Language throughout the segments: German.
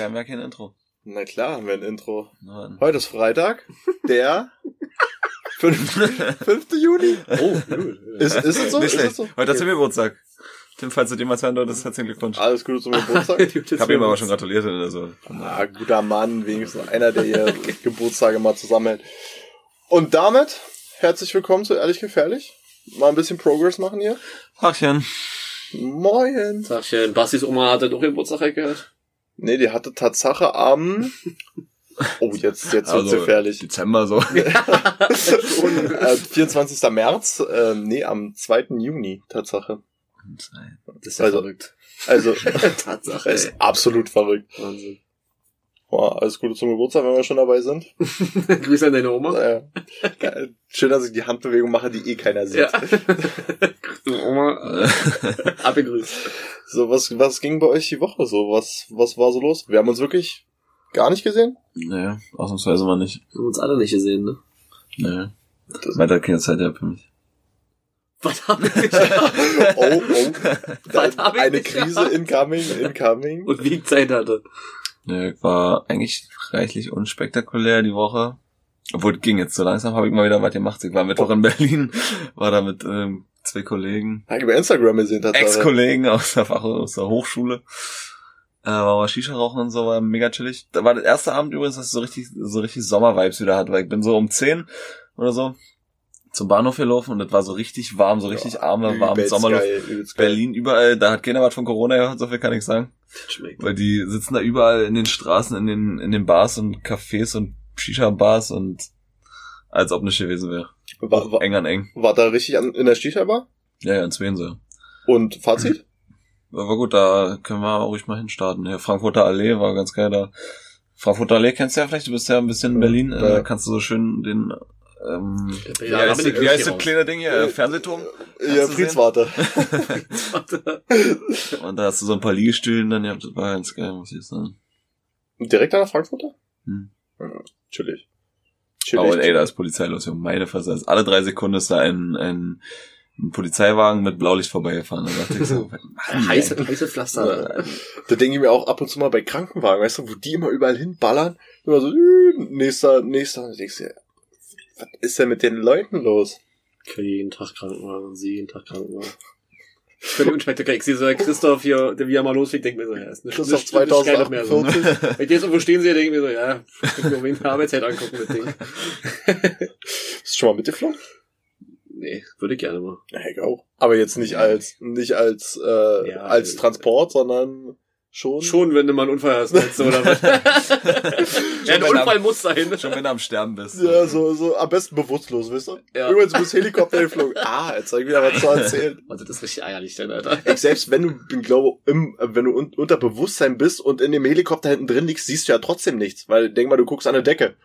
wir haben ja kein Intro. Na klar, haben wir ein Intro. Dann. Heute ist Freitag, der 5. 5. Juni. Oh, gut. Ist, ist es so? Nicht Ist schlecht. es so? Heute hast du Geburtstag. Tim, falls du dem was hören solltest, herzlichen Glückwunsch. Alles Gute zum Geburtstag. Ich habe ihm aber schon gratuliert. Also. Ah, guter Mann, wenigstens einer, der hier Geburtstage mal zusammenhält. Und damit herzlich willkommen zu Ehrlich Gefährlich. Mal ein bisschen Progress machen hier. Achchen. Moin. Tagchen. Bastis Oma hatte doch Geburtstag gehört. Nee, die hatte Tatsache am... Oh, jetzt, jetzt wird's Also, gefährlich. Dezember so. äh, 24. März, äh, nee, am 2. Juni, Tatsache. Das ist ja Also- verrückt. Also, Tatsache. ist absolut verrückt. Wahnsinn. Boah, alles Gute zum Geburtstag, wenn wir schon dabei sind. Grüße an deine Oma. Geil. Schön, dass ich die Handbewegung mache, die eh keiner sieht. Ja. Grüße Oma. Abgegrüßt. So, was, was ging bei euch die Woche so? Was, was war so los? Wir haben uns wirklich gar nicht gesehen? Nee, ausnahmsweise mal nicht. Haben uns alle nicht gesehen, ne? Nee. Das- Weiter keine Zeit ja für mich. Was hab ich Oh, oh. Was hab ich Eine nicht Krise gehabt? incoming, incoming. Und wie ich Zeit hatte. Nee, war eigentlich reichlich unspektakulär die Woche. Obwohl, ging jetzt so langsam, habe ich mal wieder was gemacht. Ich war Mittwoch in Berlin, war da mit ähm, zwei Kollegen, Hab ich über Instagram gesehen, Tatsache. Ex-Kollegen aus der, Fach aus der Hochschule. Äh, war mal Shisha rauchen und so, war mega chillig. Da war der erste Abend übrigens, dass ich so richtig, so richtig Sommer-Vibes wieder hatte, weil ich bin so um 10 oder so zum Bahnhof gelaufen und das war so richtig warm, so richtig arme, warme Übelst Sommerluft. geil. Berlin überall, da hat keiner was von Corona gehört, so viel kann ich sagen. Schmeckt. Weil die sitzen da überall in den Straßen, in den, in den Bars und Cafés und Shisha-Bars und als ob nicht gewesen wäre. War, war, Eng an eng. war da richtig an, in der Shisha-Bar? Ja, ja, in Zwensee. Und Fazit? Aber war gut, da können wir ruhig mal hinstarten. Ja, Frankfurter Allee war ganz geil da. Frankfurter Allee kennst du ja vielleicht, du bist ja ein bisschen in Berlin, äh, Ja. da kannst du so schön den, ähm, Ja, ich wie heißt das kleine Ding hier, äh, Fernsehturm? Ja, du Friedenswarte. Und da hast du so ein paar Liegestühlen dann, ja, das war ganz geil, muss ich sagen. Direkt an der Frankfurter? Hm. Ja, chillig. Oh, und Chillig. ey, da ist Polizei los, Junge. Meine Fresse. Also alle drei Sekunden ist da ein, ein, ein Polizeiwagen mit Blaulicht vorbeigefahren. Da dachte ich so, die Heiße, heiße Pflaster. Da denke ich mir auch ab und zu mal bei Krankenwagen, weißt du, wo die immer überall hinballern, immer so, nächster, nächster, und ich ja, was ist denn mit den Leuten los? Okay, jeden Tag Krankenwagen, sie jeden Tag Krankenwagen. Völlig unspektakulär. Ich sehe so, Christoph hier, der wie er mal losfliegt, denkt mir so, ja, ist eine Christoph ist- ist keiner mehr so. 2048. Wenn ich jetzt irgendwo stehen sehe, denke ich mir so, ja, ich kann mir wegen der Arbeitszeit angucken, das Ding. Bist du schon mal mitgeflogen? Nee, würde ich gerne mal. Ja, ich auch. Aber jetzt nicht als, nicht als, äh, Ja, als Transport, sondern schon. Schon, wenn du mal einen Unfall hast, meinst du, oder was? ja, ein Unfall muss sein. Schon wenn du am Sterben bist. Ja, so, so, am besten bewusstlos, wisst ihr? Ja. Übrigens, du bist Helikopter geflogen. Ah, jetzt soll ich wieder was zu erzählen. Also, das ist richtig eierlich, denn, Alter. Ich selbst, wenn du, ich glaube, im, äh, wenn du un unter Bewusstsein bist und in dem Helikopter hinten drin liegst, siehst du ja trotzdem nichts. Weil, denk mal, du guckst an der Decke.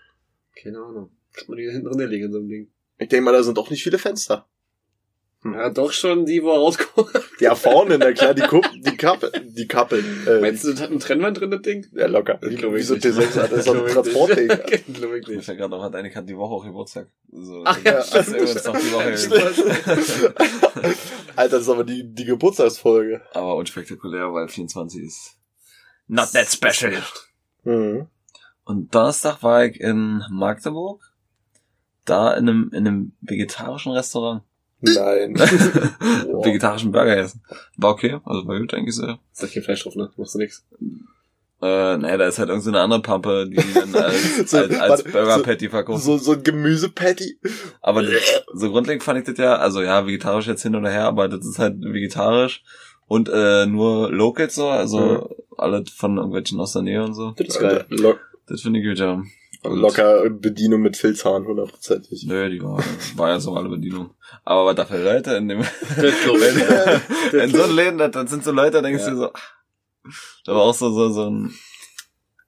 Keine Ahnung. Kann man die hinten drin liegen in so einem Ding. Ich denk mal, da sind doch nicht viele Fenster. Ja, doch schon die, wo er rauskommt. Ja, vorne, na klar, die Kupp, die Kappe, die Kappel. Äh, Meinst du, das hat eine Trennwand drin, das Ding? Ja, locker. Ich Wieso nicht. T6 hat das ist doch ein ich Transportding. nicht. Glaub ich Ich nicht. fällt gerade noch, hat eine hat die Woche auch Geburtstag. So, Ach ja, das ist noch die Woche. Alter, das ist aber die, die Geburtstagsfolge. Aber unspektakulär, weil 24 ist not that special. Mhm. Und Donnerstag war ich in Magdeburg. Da in einem, in einem vegetarischen Restaurant. Nein. vegetarischen Burger essen. War okay, also war gut eigentlich sehr. Ist da kein Fleisch drauf, ne? Machst du nix. Äh, naja, da ist halt irgendeine so eine andere Pampe, die dann als, So, als, als warte, Burger so- Patty verkauft. So, so ein Gemüsepatty. Aber das, so grundlegend fand ich das ja, also ja, vegetarisch jetzt hin oder her, aber das ist halt vegetarisch und äh, nur local so, also Mhm. alle von irgendwelchen aus der Nähe und so. Das ist geil. Lo Das finde ich gut, ja. Und- locker Bedienung mit Filzhahn, hundertprozentig. Nö, die war, war ja so alle Bedienung. Aber was da für Leute in dem, in so einem Läden, das sind so Leute, da denkst Ja. du so, da war auch so, so, so ein,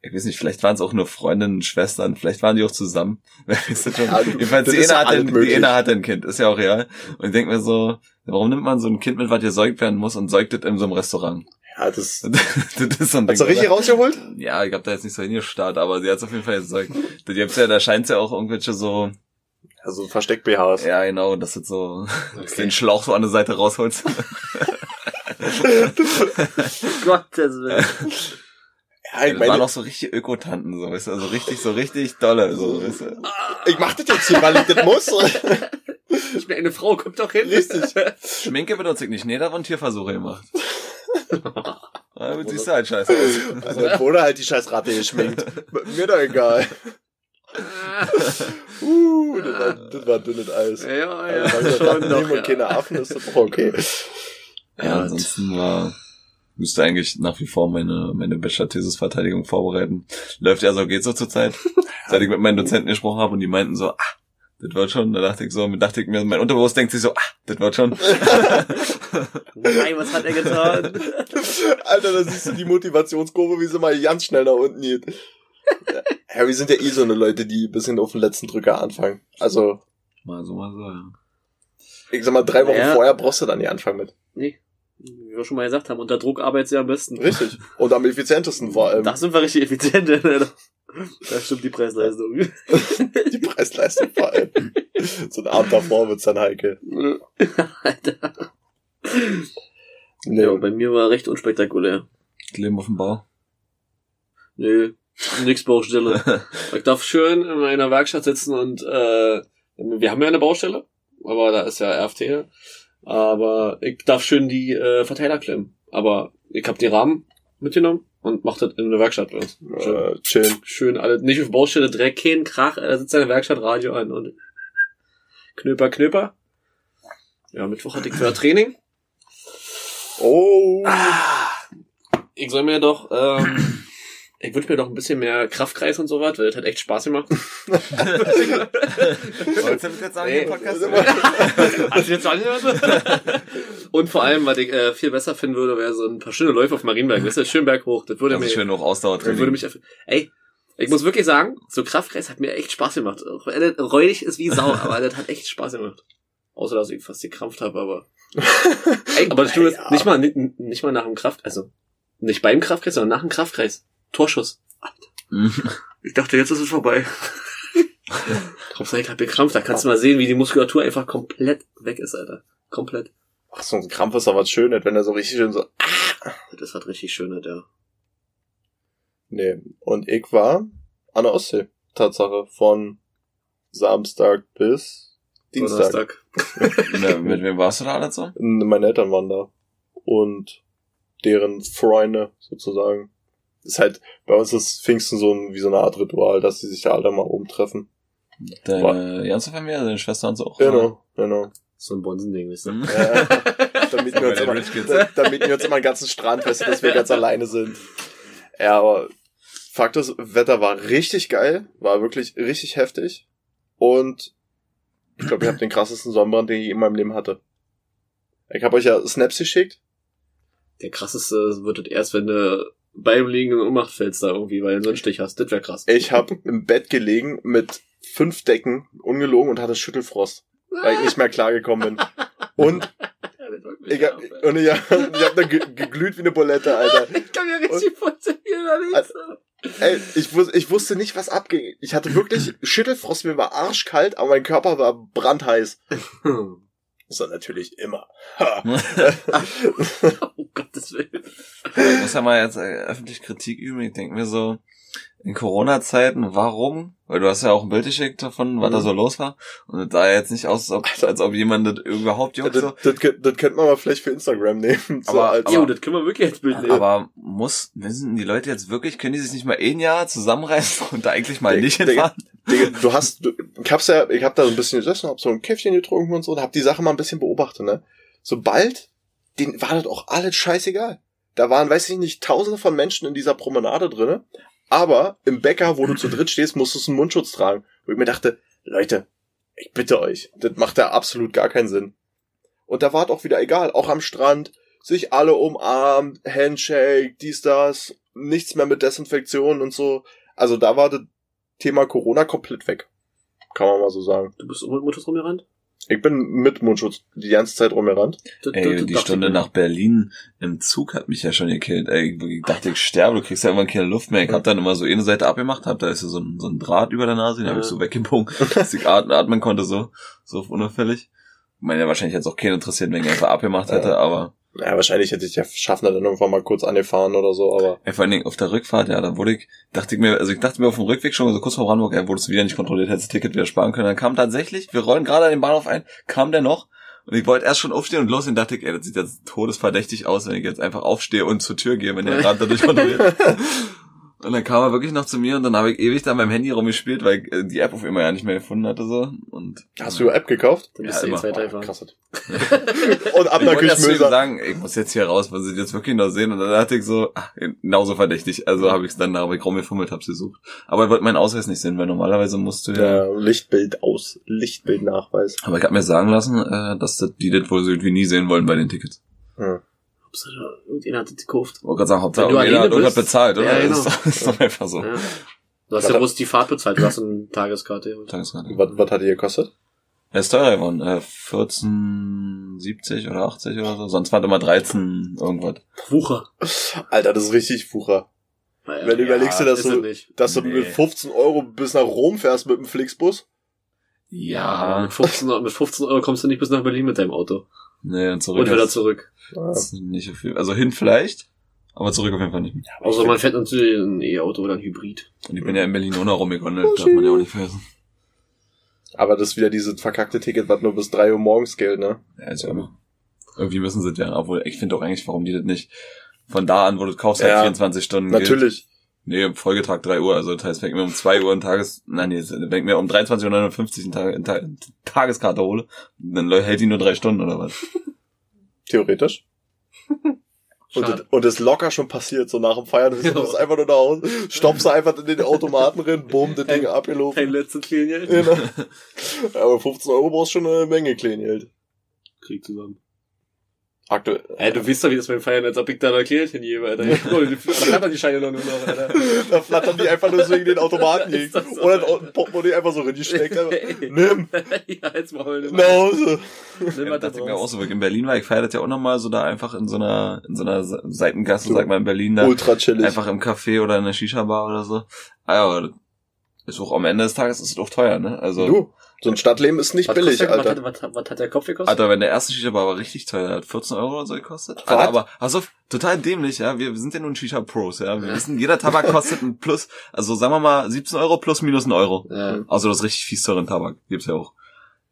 ich weiß nicht, vielleicht waren es auch nur Freundinnen, Schwestern, vielleicht waren die auch zusammen. Ja, du- Jedenfalls, die eine, die eine hatte ein Kind, ist ja auch real. Und ich denk mir so, warum nimmt man so ein Kind mit, was gesäugt werden muss und säugt das in so einem Restaurant? Ja, das, das ist so ein hat's du Ding, richtig rausgeholt? Ja, ich hab da jetzt nicht so hingestarrt, aber sie hat's auf jeden Fall gesäugt. Da gibt's ja, da scheint's ja auch irgendwelche so, Also Versteck-BHs. ja genau, das ist so, dass du den Schlauch so an der Seite rausholst. Gottes Willen. Ja, ich das waren meine, auch so richtig Ökotanten, so, weißt du, also richtig, so richtig dolle, so, weißt du. ich mach das jetzt hier, weil ich das muss. Ich bin eine Frau, kommt doch hin. Richtig. Schminke benutze ich nicht, nee, da wurden Tierversuche gemacht. Damit siehst du halt scheiße aus. Also dann wurde halt die scheiß Ratte geschminkt. Mir doch egal. Uh, das war, das war dünnes Eis. Ja, ja, Also, ja, schon nehmen und keine Ja. Affen, ist das doch okay. Ja, ansonsten war, müsste eigentlich nach wie vor meine, meine Bachelor-Thesis-Verteidigung vorbereiten. Läuft ja so, geht so zur Zeit. Seit ich mit meinen Dozenten gesprochen habe und die meinten so, ah, das wird schon. Da dachte ich so, dachte ich mir, mein Unterbewusst denkt sich so, ah, das wird schon. Nein, was hat er getan? Alter, da siehst du die Motivationskurve, wie sie mal ganz schnell nach unten geht. Ja, wir sind ja eh so eine Leute, die ein bisschen auf den letzten Drücker anfangen. Also, Mal so, mal so, ja. ich sag mal, drei Wochen Ja. vorher brauchst du dann nicht anfangen mit. Nee. Wie wir schon mal gesagt haben, unter Druck arbeitest du ja am besten. Richtig. Und am effizientesten vor allem. Da sind wir richtig effizient. Da stimmt die Preisleistung. Die Preisleistung vor allem. So ein Abend davor wird's dann heikel. Alter. Nee. Ja, bei mir war recht unspektakulär. Leben auf dem Bau. Nö, nix Baustelle. Ich darf schön in meiner Werkstatt sitzen und äh, wir haben ja eine Baustelle, aber da ist ja RFT. Aber ich darf schön die äh, Verteiler klemmen. Aber ich habe die Rahmen mitgenommen und mach das in der Werkstatt bei uns. Schön, Äh, chillen. schön alle, nicht auf Baustelle, Dreck, kein Krach, da sitzt eine Werkstatt Radio an und Knöper, Knöper. Ja, Mittwoch hatte ich wieder Training. Oh. Ich soll mir doch, ähm, ich wünsche mir doch ein bisschen mehr Kraftkreis und so was, weil das hat echt Spaß gemacht. Wolltest du jetzt sagen Nee. Podcast? Hast du jetzt angehört? Und vor allem, was ich äh, viel besser finden würde, wäre so ein paar schöne Läufe auf Marienberg. Das ist ja schön berghoch. Das würde Das mir, schön das Ausdauertraining. würde mich, ey, ich muss wirklich sagen, so Kraftkreis hat mir echt Spaß gemacht. Räudig ist wie Sau, aber das hat echt Spaß gemacht. Außer, dass ich fast gekrampft habe, aber. Ey, aber das stimmt Ja. nicht mal, nicht, nicht mal nach dem Kraft, also, nicht beim Kraftkreis, sondern nach dem Kraftkreis. Torschuss. Ich dachte, jetzt ist es vorbei. Hauptsache, ich hab gekrampft. Da kannst du mal sehen, wie die Muskulatur einfach komplett weg ist, Alter. Komplett. Ach, so ein Krampf ist doch was Schönes, wenn er so richtig schön so, Das hat richtig schön, ja. nee. Und ich war an der Ostsee. Tatsache. Von Samstag bis Dienstag. Ja, mit wem warst du da alles so? Meine Eltern waren da. Und deren Freunde, sozusagen. Ist halt, bei uns ist Pfingsten so ein, wie so eine Art Ritual, dass sie sich da alle mal oben treffen. Deine ganze Familie, deine Schwester und so auch? Genau, genau. So ein Bonsending, weißt du? Mhm. Ja, da mieten wir uns immer, Rich Kids. da, da mieten wir uns immer einen ganzen Strand fest, dass wir ganz alleine sind. Ja, aber Fakt ist, Wetter war richtig geil, war wirklich richtig heftig. Und ich glaube, ich habe den krassesten Sonnenbrand, den ich in meinem Leben hatte. Ich habe euch ja Snaps geschickt. Der krasseste wird es erst, wenn du beim Liegen in Ohnmacht fällst da irgendwie, weil du so einen Stich hast. Das wäre krass. Ich habe im Bett gelegen mit fünf Decken, ungelogen, und hatte Schüttelfrost, weil ich nicht mehr klargekommen bin. Und ich, hab- und ich, hab- ich habe da ge geglüht wie eine Bulette, Alter. Ich kann mir richtig vorstellen, wie liegst. Ey, ich, wus ich wusste nicht, was abging. Ich hatte wirklich Schüttelfrost, mir war arschkalt, aber mein Körper war brandheiß. So natürlich immer. Oh Gottes Willen. Ich muss ja mal jetzt äh, öffentlich Kritik üben. Ich denke mir so, in Corona-Zeiten, warum? Weil du hast ja auch ein Bild geschickt davon, was Mhm. da so los war. Und es sah jetzt nicht aus, als ob, als ob jemand das überhaupt juckt. das, So. das, das könnte man mal vielleicht für Instagram nehmen. So Aber- als, Jo, das können wir wirklich als Bild nehmen. Aber muss, wissen die Leute jetzt wirklich, können die sich nicht mal ein Jahr zusammenreißen und da eigentlich mal Digga, nicht Digga. hinfahren? Digga, du hast, du, ich hab's ja, ich hab da so ein bisschen gesessen, hab so ein Käffchen getrunken und so und hab die Sache mal ein bisschen beobachtet, ne? Sobald, denen war das auch alles scheißegal. Da waren, weiß ich nicht, tausende von Menschen in dieser Promenade drinne, aber im Bäcker, wo du zu dritt stehst, musst du einen Mundschutz tragen. Wo ich mir dachte, Leute, ich bitte euch, das macht ja absolut gar keinen Sinn. Und da war es auch wieder egal, auch am Strand, sich alle umarmt, Handshake, dies, das, nichts mehr mit Desinfektion und so. Also da war das Thema Corona komplett weg. Kann man mal so sagen. Du bist ohne Mundschutz rumgerannt? Ich bin mit Mundschutz die ganze Zeit rumgerannt. Ey, die Stunde nach Berlin im Zug hat mich ja schon gekillt. Ey, ich dachte, ich sterbe, du kriegst ja immer keine Luft mehr. Ich hab dann immer so eine Seite abgemacht, hab da ist so ein, so ein Draht über der Nase, den hab ich so weggebogen, dass ich atmen, atmen konnte, so, so unauffällig. Ich meine, ja wahrscheinlich jetzt auch keinen interessiert, wenn ich einfach abgemacht hätte, aber Ja, wahrscheinlich hätte ich der Schaffner dann irgendwann mal kurz angefahren oder so, aber. Ja, vor allen Dingen auf der Rückfahrt, ja, da wurde ich, dachte ich mir, also ich dachte mir auf dem Rückweg schon, so kurz vor Brandenburg, ja, wurdest du wieder nicht kontrolliert, hättest das Ticket wieder sparen können. Dann kam tatsächlich, wir rollen gerade an den Bahnhof ein, kam der noch und ich wollte erst schon aufstehen und losgehen, dachte ich, ey, das sieht jetzt todesverdächtig aus, wenn ich jetzt einfach aufstehe und zur Tür gehe, wenn der gerade dadurch kontrolliert. Und dann kam er wirklich noch zu mir und dann habe ich ewig da beim Handy rumgespielt, weil ich äh, die App auf immer ja nicht mehr gefunden hatte so und Hast du App gekauft? Dann Ja, bist du eh immer. zwei Oh, krass. Und ab ihm Küchmöser. sagen, ich muss jetzt hier raus, weil sie das jetzt wirklich noch sehen und dann dachte ich so, ach, genauso verdächtig, also habe ich es dann da, aber ich rumgefummelt, hab's gesucht. Aber ich wollte meinen Ausweis nicht sehen, weil normalerweise musst du ja, Ja, Lichtbild aus, Lichtbildnachweis. aber ich habe mir sagen lassen, äh, dass das, die das wohl so irgendwie nie sehen wollen bei den Tickets. Hm. Hauptsache, irgendjemand hat das gekauft. Wollte gerade sagen, Hauptsache Wenn du jeder hat irgendwas bezahlt, oder? Ja, genau. ist, doch, ist doch einfach so. Ja. Du hast ja bloß die Fahrt bezahlt, du hast eine Tageskarte. Tageskarte. Was, was hat die gekostet? Er ist teurer geworden, äh, 14,70 oder 80 oder so. Sonst war das immer 13 irgendwas. Wucher. Alter, das ist richtig Fucher. Naja, Wenn du überlegst dir, dass du, dass du Nee. mit 15 Euro bis nach Rom fährst mit dem Flixbus. Ja, mit 15, Euro- mit 15 Euro kommst du nicht bis nach Berlin mit deinem Auto. Nee, und zurück Und wieder zurück. Ja. ist nicht so viel. Also hin vielleicht, aber zurück auf jeden Fall nicht mehr. Außer man fährt natürlich ein E-Auto oder ein Hybrid. Und ich bin ja in Berlin ohne rumgegondelt, darf man ja auch nicht vergessen. Aber das ist wieder dieses verkackte Ticket, was nur bis 3 Uhr morgens gilt, ne? Ja, ist ja immer. Irgendwie müssen sie das ja, obwohl ich finde auch eigentlich, warum die das nicht von da an, wo du kaufst, halt Ja, 24 Stunden gilt. Nee, Folgetag 3 Uhr, also das heißt, wenn ich mir um 2 Uhr ein Tages, nein, nee, wenn ich mir um 23.59 Uhr ein Tag, ein Tag, eine Tageskarte hole, dann hält die nur drei Stunden oder was? Theoretisch. Und, das- und das ist locker schon passiert, so nach dem Feiern. Du Ja. bist einfach nur nach Hause, stoppst du einfach in den Automaten rein, bumm, das Ding abgelaufen. Kein letzten Klingel. Genau. Aber 15 Euro brauchst schon eine Menge Kleingeld. Krieg zusammen. Aktuell. Ey, du weißt doch, wie das beim Feiern, als ob ich da noch Klingel gebe, Alter. Oh, die- flattern die Scheine doch nur noch, Alter. Da flattern die einfach nur so in den Automaten gegen. so? Oder ein Portemonnaie einfach so reingesteckt. Einfach, Nimm, ja, jetzt mal heulen. nach Hause. Nimm Ja, mal das ich mir auch so wirklich. In Berlin war ich feiert das ja auch nochmal so da einfach in so einer, in so einer Se- Seitengasse, So. sag mal in Berlin da. Ultra chillig. Einfach im Café oder in der Shisha-Bar oder so. Ah ja, aber ist auch am Ende des Tages ist es auch teuer, ne? Also, Du, so ein Stadtleben ist nicht Was billig, kostet- Alter. Was, hat- was, was hat der Kopf gekostet? Alter, wenn der erste Shisha-Bar war richtig teuer, hat 14 Euro oder so gekostet. Alter, aber, also, total dämlich, ja. Wir, wir sind ja nun Shisha-Pros, ja. Wir wissen, jeder Tabak kostet ein Plus, also sagen wir mal 17 Euro plus minus ein Euro. Ja. Also das richtig fies teuren Tabak. Gibt's ja auch.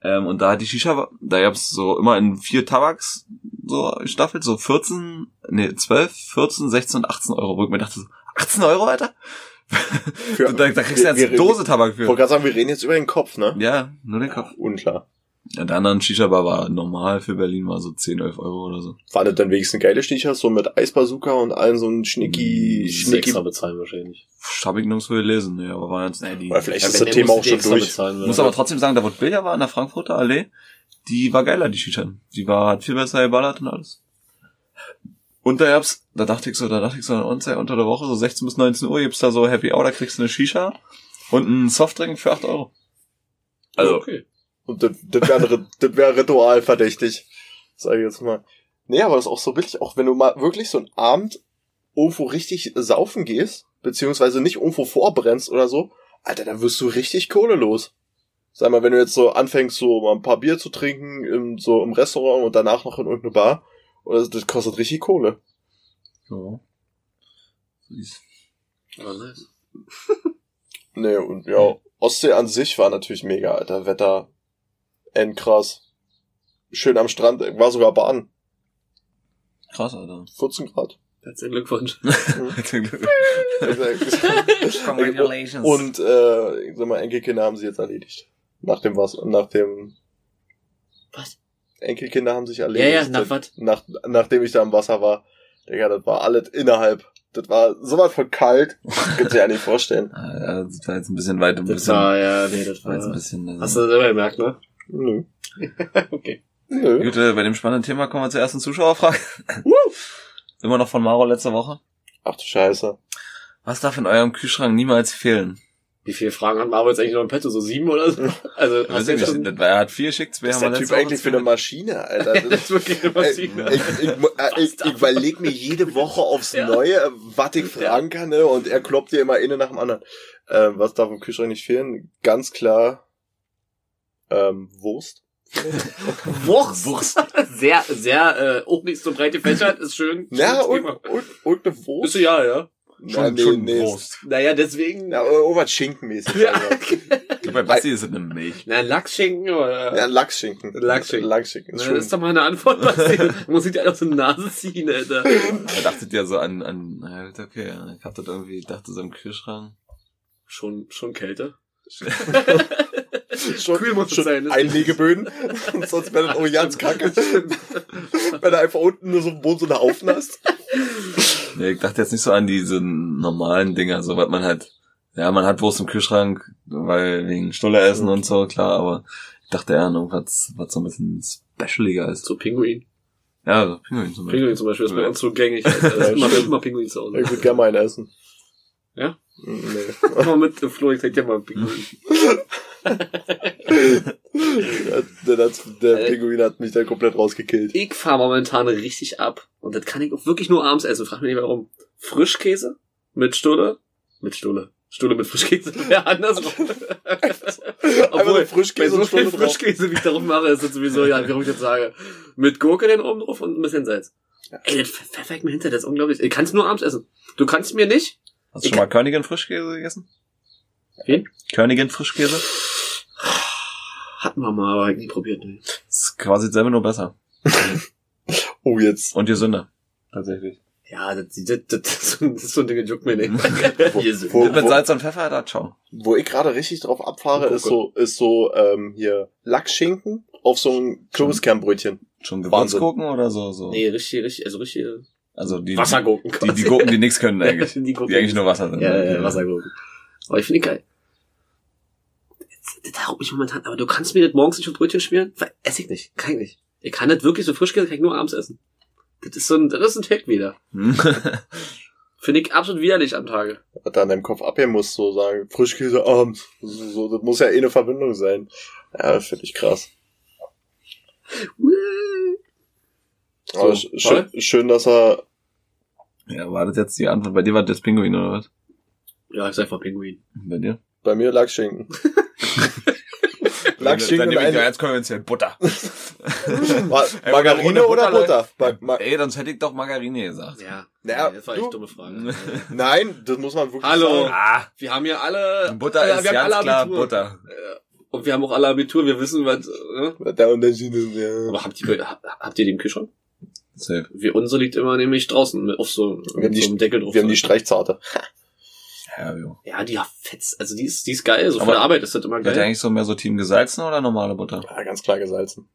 Ähm, und da hat die Shisha, da gab's so immer in vier Tabaks so gestaffelt, so 14, nee, 12, 14, 16 und 18 Euro. Wo ich mir dachte, so, 18 Euro, Alter? Für, da, da kriegst du wir- Dose Tabak ich wollte für. gerade sagen, wir reden jetzt über den Kopf, ne? Ja, nur den Kopf. Unklar. Ja, der andere Shisha-Bar war normal für Berlin, war so 10, 11 Euro oder so. War das dann wenigstens geile Stichers, so mit Eisbazooka und allen so ein Schnicki, Sechs Schnicki. extra bezahlen wahrscheinlich. Hab ich nirgendwo gelesen, nee, aber war jetzt, nee, die, Oder vielleicht Ja, ist das Thema auch schon durch. bezahlen, muss aber trotzdem sagen, da wo Bilder war in der Frankfurter Allee, die war geiler, die Shisha. Die war, hat viel besser geballert und alles. Und da gab's, da dachte ich so, da dachte ich so, und unter der Woche, so 16 bis 19 Uhr, gibt's da so Happy Hour, da kriegst du eine Shisha und einen Softdrink für 8 Euro. Also, okay. Und das, das wäre das wär ritualverdächtig. Sag ich jetzt mal. Nee, aber das ist auch so billig. Auch wenn du mal wirklich so einen Abend irgendwo richtig saufen gehst, beziehungsweise nicht irgendwo vorbrennst oder so, Alter, dann wirst du richtig Kohle los. Sag mal, wenn du jetzt so anfängst, so mal ein paar Bier zu trinken, im, so im Restaurant und danach noch in irgendeine Bar, oder das, kostet richtig Kohle. ja. Ist- Aber nice. Nee, und ja, Ostsee an sich war natürlich mega, Alter. Wetter, endkrass. Schön am Strand, war sogar Bahn. Krass, Alter. 14 Grad. Herzlichen Glückwunsch. Congratulations. Und äh, ich sag mal, Enkelkinder haben sie jetzt erledigt. Nach dem was, nach dem Was? Enkelkinder haben sich Ja, erledigt. ja, nach was? Nach, nachdem ich da im Wasser war. Digga, das war alles innerhalb. Das war so was von kalt. Kannst du dir ja nicht vorstellen. Ah, ja, das war jetzt ein bisschen weit, ein Das bisschen, war, ja, nee, das war jetzt ein bisschen, also. Hast du selber gemerkt, ne? Nö. okay. Nö. Gut, äh, bei dem spannenden Thema kommen wir zur ersten Zuschauerfrage. Immer noch von Maro letzte Woche. Ach du Scheiße. Was darf in eurem Kühlschrank niemals fehlen? Wie viele Fragen hat Marvel jetzt eigentlich noch im Petto? So sieben oder so? Also, jetzt nicht. schon... Das Er hat vier geschickt, zwei Was ist der Typ eigentlich für eine Maschine, Alter? Das ist wirklich eine Maschine. Ich, ich, ich, ich, überlege mir jede Woche aufs Ja. Neue, was ich fragen kann, ne? und er kloppt dir immer eine nach dem anderen. Ähm, was darf im Kühlschrank nicht fehlen? Ganz klar ähm, Wurst. Wurst. Wurst. Sehr, sehr, äh, auch nicht so breit gefächert, ist schön. Ja, und, und, und eine Ist Wurst. so, ja, ja. Na, nee, nee, Wurst. Naja, deswegen. Ja, irgendwas Schinkenmäßig. Ja. Also. Bei Basti ist es eine Milch. Na, Lachsschinken oder? Ja, Lachsschinken. Lachsschinken. Lachsschinken. Na, Ist das schon, ist doch mal eine Antwort, was du muss ich dir einfach so eine Nase ziehen, Alter. Da dachtet ihr so an, an, na, okay, ich hab das irgendwie, ich dachte so im Kühlschrank. Schon, schon kälter. schon, Kühl muss es schon sein? Einlegeböden. Sonst wäre das auch ganz kacke. Wenn du einfach unten nur so im Boden so eine Haufen hast. Nee, ich dachte jetzt nicht so an diese normalen Dinger, so was man halt, ja, man hat Wurst im Kühlschrank, weil wegen Stulle essen und so, klar, aber ich dachte eher an irgendwas, was so ein bisschen specialiger ist. So Pinguin. Ja, so Pinguin zum Beispiel. Pinguin zum Beispiel ist bei uns so gängig. Das ist immer, immer Pinguin zu Hause. Ich würde gerne mal einen essen. Ja? Nee. Komm mal mit, Flo, ich zeig dir mal einen Pinguin. Der, der, der Äh. Pinguin hat mich da komplett rausgekillt. Ich fahr momentan richtig ab. Und das kann ich auch wirklich nur abends essen. Frag mich nicht warum. Frischkäse mit Stulle. Mit Stulle. Stulle mit Frischkäse. Ja, andersrum. Obwohl, Frischkäse bei so viel Stulle drauf. Frischkäse, wie ich darauf mache, ist das sowieso, ja, wie ich jetzt sage. Mit Gurke den oben drauf und ein bisschen Salz. Ey, das pfeffert mir hinter, das ist unglaublich. Ich kann es nur abends essen. Du kannst mir nicht. Hast du schon mal Körnigen Frischkäse gegessen? Wen? Körnigen Frischkäse? Hatten wir mal, aber nie probiert. Ne. Das ist quasi selber nur besser. Oh, jetzt. Und gesünder. Tatsächlich. Ja, das, das, das, das, ist so- ein Ding, das juckt mir nicht. Hier sind- Wo- Mit Salz und Pfeffer, da ciao. Wo ich gerade richtig drauf abfahre, ist so, ist so, ähm, hier, Lachsschinken auf so ein Kürbiskernbrötchen. Schon. Gewürzgurken oder so, so? Nee, richtig, richtig, also richtig Also die, Wassergurken. die, die Gurken, die nichts können eigentlich. die, Gurken. Die eigentlich nur Wasser sind. Ja, ja, ja, Wassergurken. Aber ich finde die geil. Das, haut mich momentan, aber du kannst mir das morgens nicht auf Brötchen schmieren? Weil, ess ich nicht, kann ich nicht. Ich kann das wirklich so frisch kann ich nur abends essen. Das ist so ein, das ist ein Tag wieder. Hm. Finde ich absolut widerlich am Tage. Was da in deinem Kopf abheben muss, so sagen, Frischkäse abends. So, so, das muss ja eh eine Verbindung sein. Ja, das finde ich krass. Aber So, sch schön, schön, dass er, ja, war das jetzt die Antwort? Bei dir war das Pinguin oder was? Ja, ich sag mal Pinguin. Bei dir? bei mir Lachsschinken. Lachsschinken Dann und nehme ich jetzt konventionell Butter. Ey, Margarine oder Butter, Butter? Ma ma Ey, sonst hätte ich doch Margarine gesagt. Ja. Ja, das war du- echt dumme Frage. Nein, das muss man wirklich Hallo. sagen. Ah, Wir haben ja alle, Butter äh, ist wir haben ganz alle klar Abitur. Butter. Und wir haben auch alle Abitur, wir wissen, was, äh? Der Unterschied ist, ja. Aber habt ihr, hab- habt ihr den Kühlschrank? Safe. Wir, unsere liegt immer nämlich draußen mit- auf so, Wir haben mit die- so einem Deckel drauf. Wir haben die Streichzarte. Ja, jo. ja, die hat fetz, also die ist, die ist geil, so Aber die Arbeit ist das immer geil. eigentlich so mehr so Team gesalzen oder normale Butter? Ja, ganz klar gesalzen.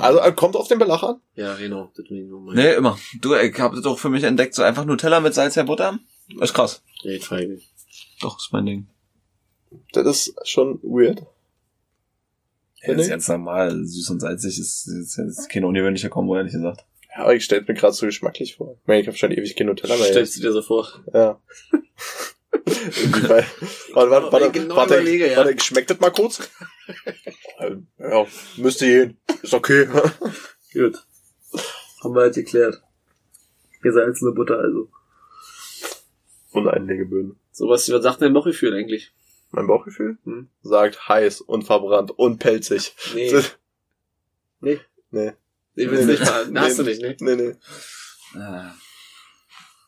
Also äh, kommt auf den Belach an. Ja, genau. Nee, immer. Du, ich hab das doch für mich entdeckt, so einfach Nutella mit Salz der Butter. Ist krass. Nee, feige. Doch, ist mein Ding. Das ist schon weird. Ja, das ist ganz normal. Süß und salzig ist, ist, ist kein ungewöhnlicher Kombo, ehrlich gesagt. Ja, ich stelle mir gerade so geschmacklich vor. Ich, meine, ich habe schon ewig kein Nutella mehr. Stellst du dir so vor? Ja. Warte, warte, warte, genau warte, überlege, ja. warte, schmeckt das mal kurz? Ja, müsste gehen. Ist okay. Gut. Haben wir halt geklärt. Gesalzene Butter also. Und Einlegeböden. So was, was sagt denn Bauchgefühl eigentlich? Mein Bauchgefühl Hm? sagt heiß und verbrannt und pelzig. Nee, nee. Nee. Nee, willst Nee, nicht mal. nee. Hast du nicht, ne? Nee, nee. Ah.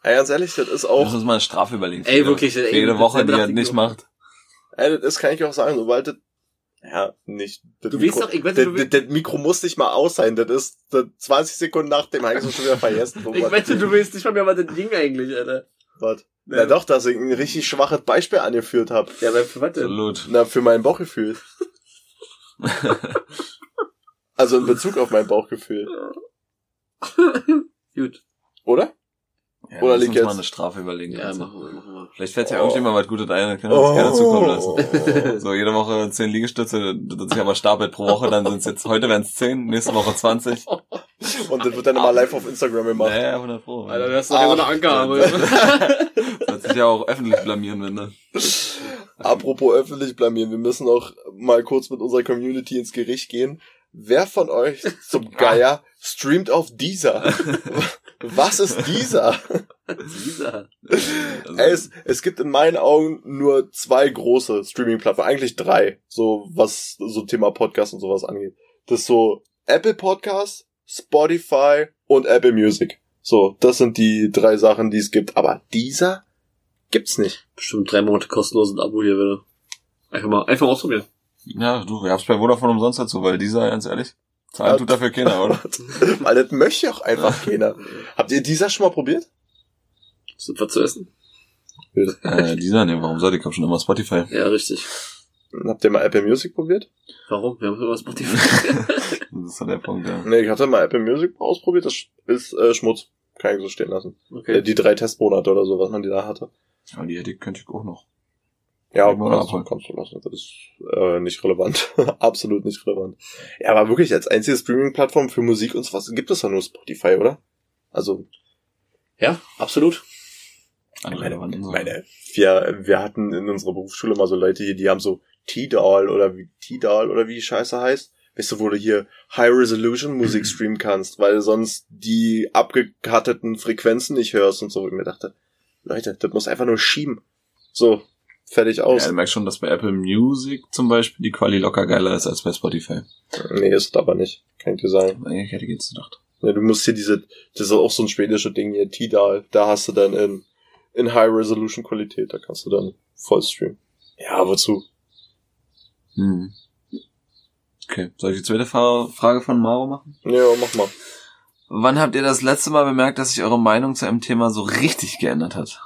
Ey, ganz ehrlich, das ist auch, uns mal eine Strafe überlegen. Ey, wirklich, Für ey, jede das- Woche, das die er nicht nur. Macht. ey, das kann ich auch sagen, sobald das, ja, nicht, das Du weißt doch, ich wette, das, du das, das Mikro muss nicht mal aus sein, das ist das 20 Sekunden nach dem habe ich es schon wieder vergessen. Ich wette, du willst nicht mal mehr, was das Ding eigentlich, Alter. was. Na doch, dass ich ein richtig schwaches Beispiel angeführt habe. Ja, aber für was denn? Absolut. Na, für mein Bauchgefühl. also in Bezug auf mein Bauchgefühl. Gut. Oder? Ja, Oder lass liegt uns jetzt- mal eine Strafe überlegen. Ja, machen wir, machen wir. Vielleicht fällt ja Oh. irgendjemand was Gutes ein, dann können wir uns gerne zukommen lassen. Oh. So, jede Woche 10 Liegestütze, das sich aber stapelt pro Woche, dann sind es jetzt, heute wären es 10, nächste Woche 20. Und das wird dann immer live auf Instagram gemacht. Naja, 100 Pro. Alter, das ist doch ja so eine Angabe. Das wird sich ja auch öffentlich blamieren, wenn ne? Apropos öffentlich blamieren, wir müssen auch mal kurz mit unserer Community ins Gericht gehen. Wer von euch zum Geier streamt auf dieser? Was ist dieser? Dieser. Also, Es, es gibt in meinen Augen nur zwei große Streaming-Plattformen, eigentlich drei, so was so Thema Podcast und sowas angeht. Das ist so Apple Podcast, Spotify und Apple Music. So, das sind die drei Sachen, die es gibt. Aber dieser gibt's nicht. Bestimmt drei Monate kostenlos ein Abo hier wieder. Einfach mal, einfach ausprobieren. Ja, du, wir hab's bei Vodafone umsonst dazu, weil dieser, ganz ehrlich, zahlen Ja. tut dafür keiner, oder? Weil das möchte auch einfach keiner. Habt ihr dieser schon mal probiert? Ist was zu essen? äh, dieser, nee, warum soll ich? Ich hab schon immer Spotify. Ja, richtig. Habt ihr mal Apple Music probiert? Warum? Wir haben immer Spotify. Das ist so der Punkt, ja. Nee, ich hatte mal Apple Music ausprobiert. Das ist äh, Schmutz. Kann ich so stehen lassen. Äh, Okay. die drei Testmonate oder so, was man die da hatte. Aber die hätte ich, könnte ich auch noch. Ja, Irgendwann kannst, abholen. kannst du lassen. Das ist äh, nicht relevant. Absolut nicht relevant. Ja, aber wirklich, als einzige Streaming-Plattform für Musik und sowas gibt es ja nur Spotify, oder? Also, Ja, absolut. meine, Irrelevant und so. meine wir, wir hatten in unserer Berufsschule mal so Leute hier, die haben so T-Doll oder wie T-Doll oder wie die Scheiße heißt. Weißt du, wo du hier High-Resolution-Musik streamen kannst, weil du sonst die abgekarteten Frequenzen nicht hörst und so. Und ich mir dachte, Leute, das muss einfach nur schieben. So, fertig Ja, aus. du merkst schon, dass bei Apple Music zum Beispiel die Quali locker geiler ist als bei Spotify. Nee, ist aber nicht. Kann ich dir sagen. Eigentlich hätte ich jetzt gedacht. Ja, du musst hier diese, das ist auch so ein schwedisches Ding hier, Tidal. Da hast du dann in, in High Resolution Qualität, da kannst du dann voll streamen. Ja, wozu? Hm. Okay, soll ich die zweite Fra Frage von Maro machen? Ja, mach mal. Wann habt ihr das letzte Mal bemerkt, dass sich eure Meinung zu einem Thema so richtig geändert hat?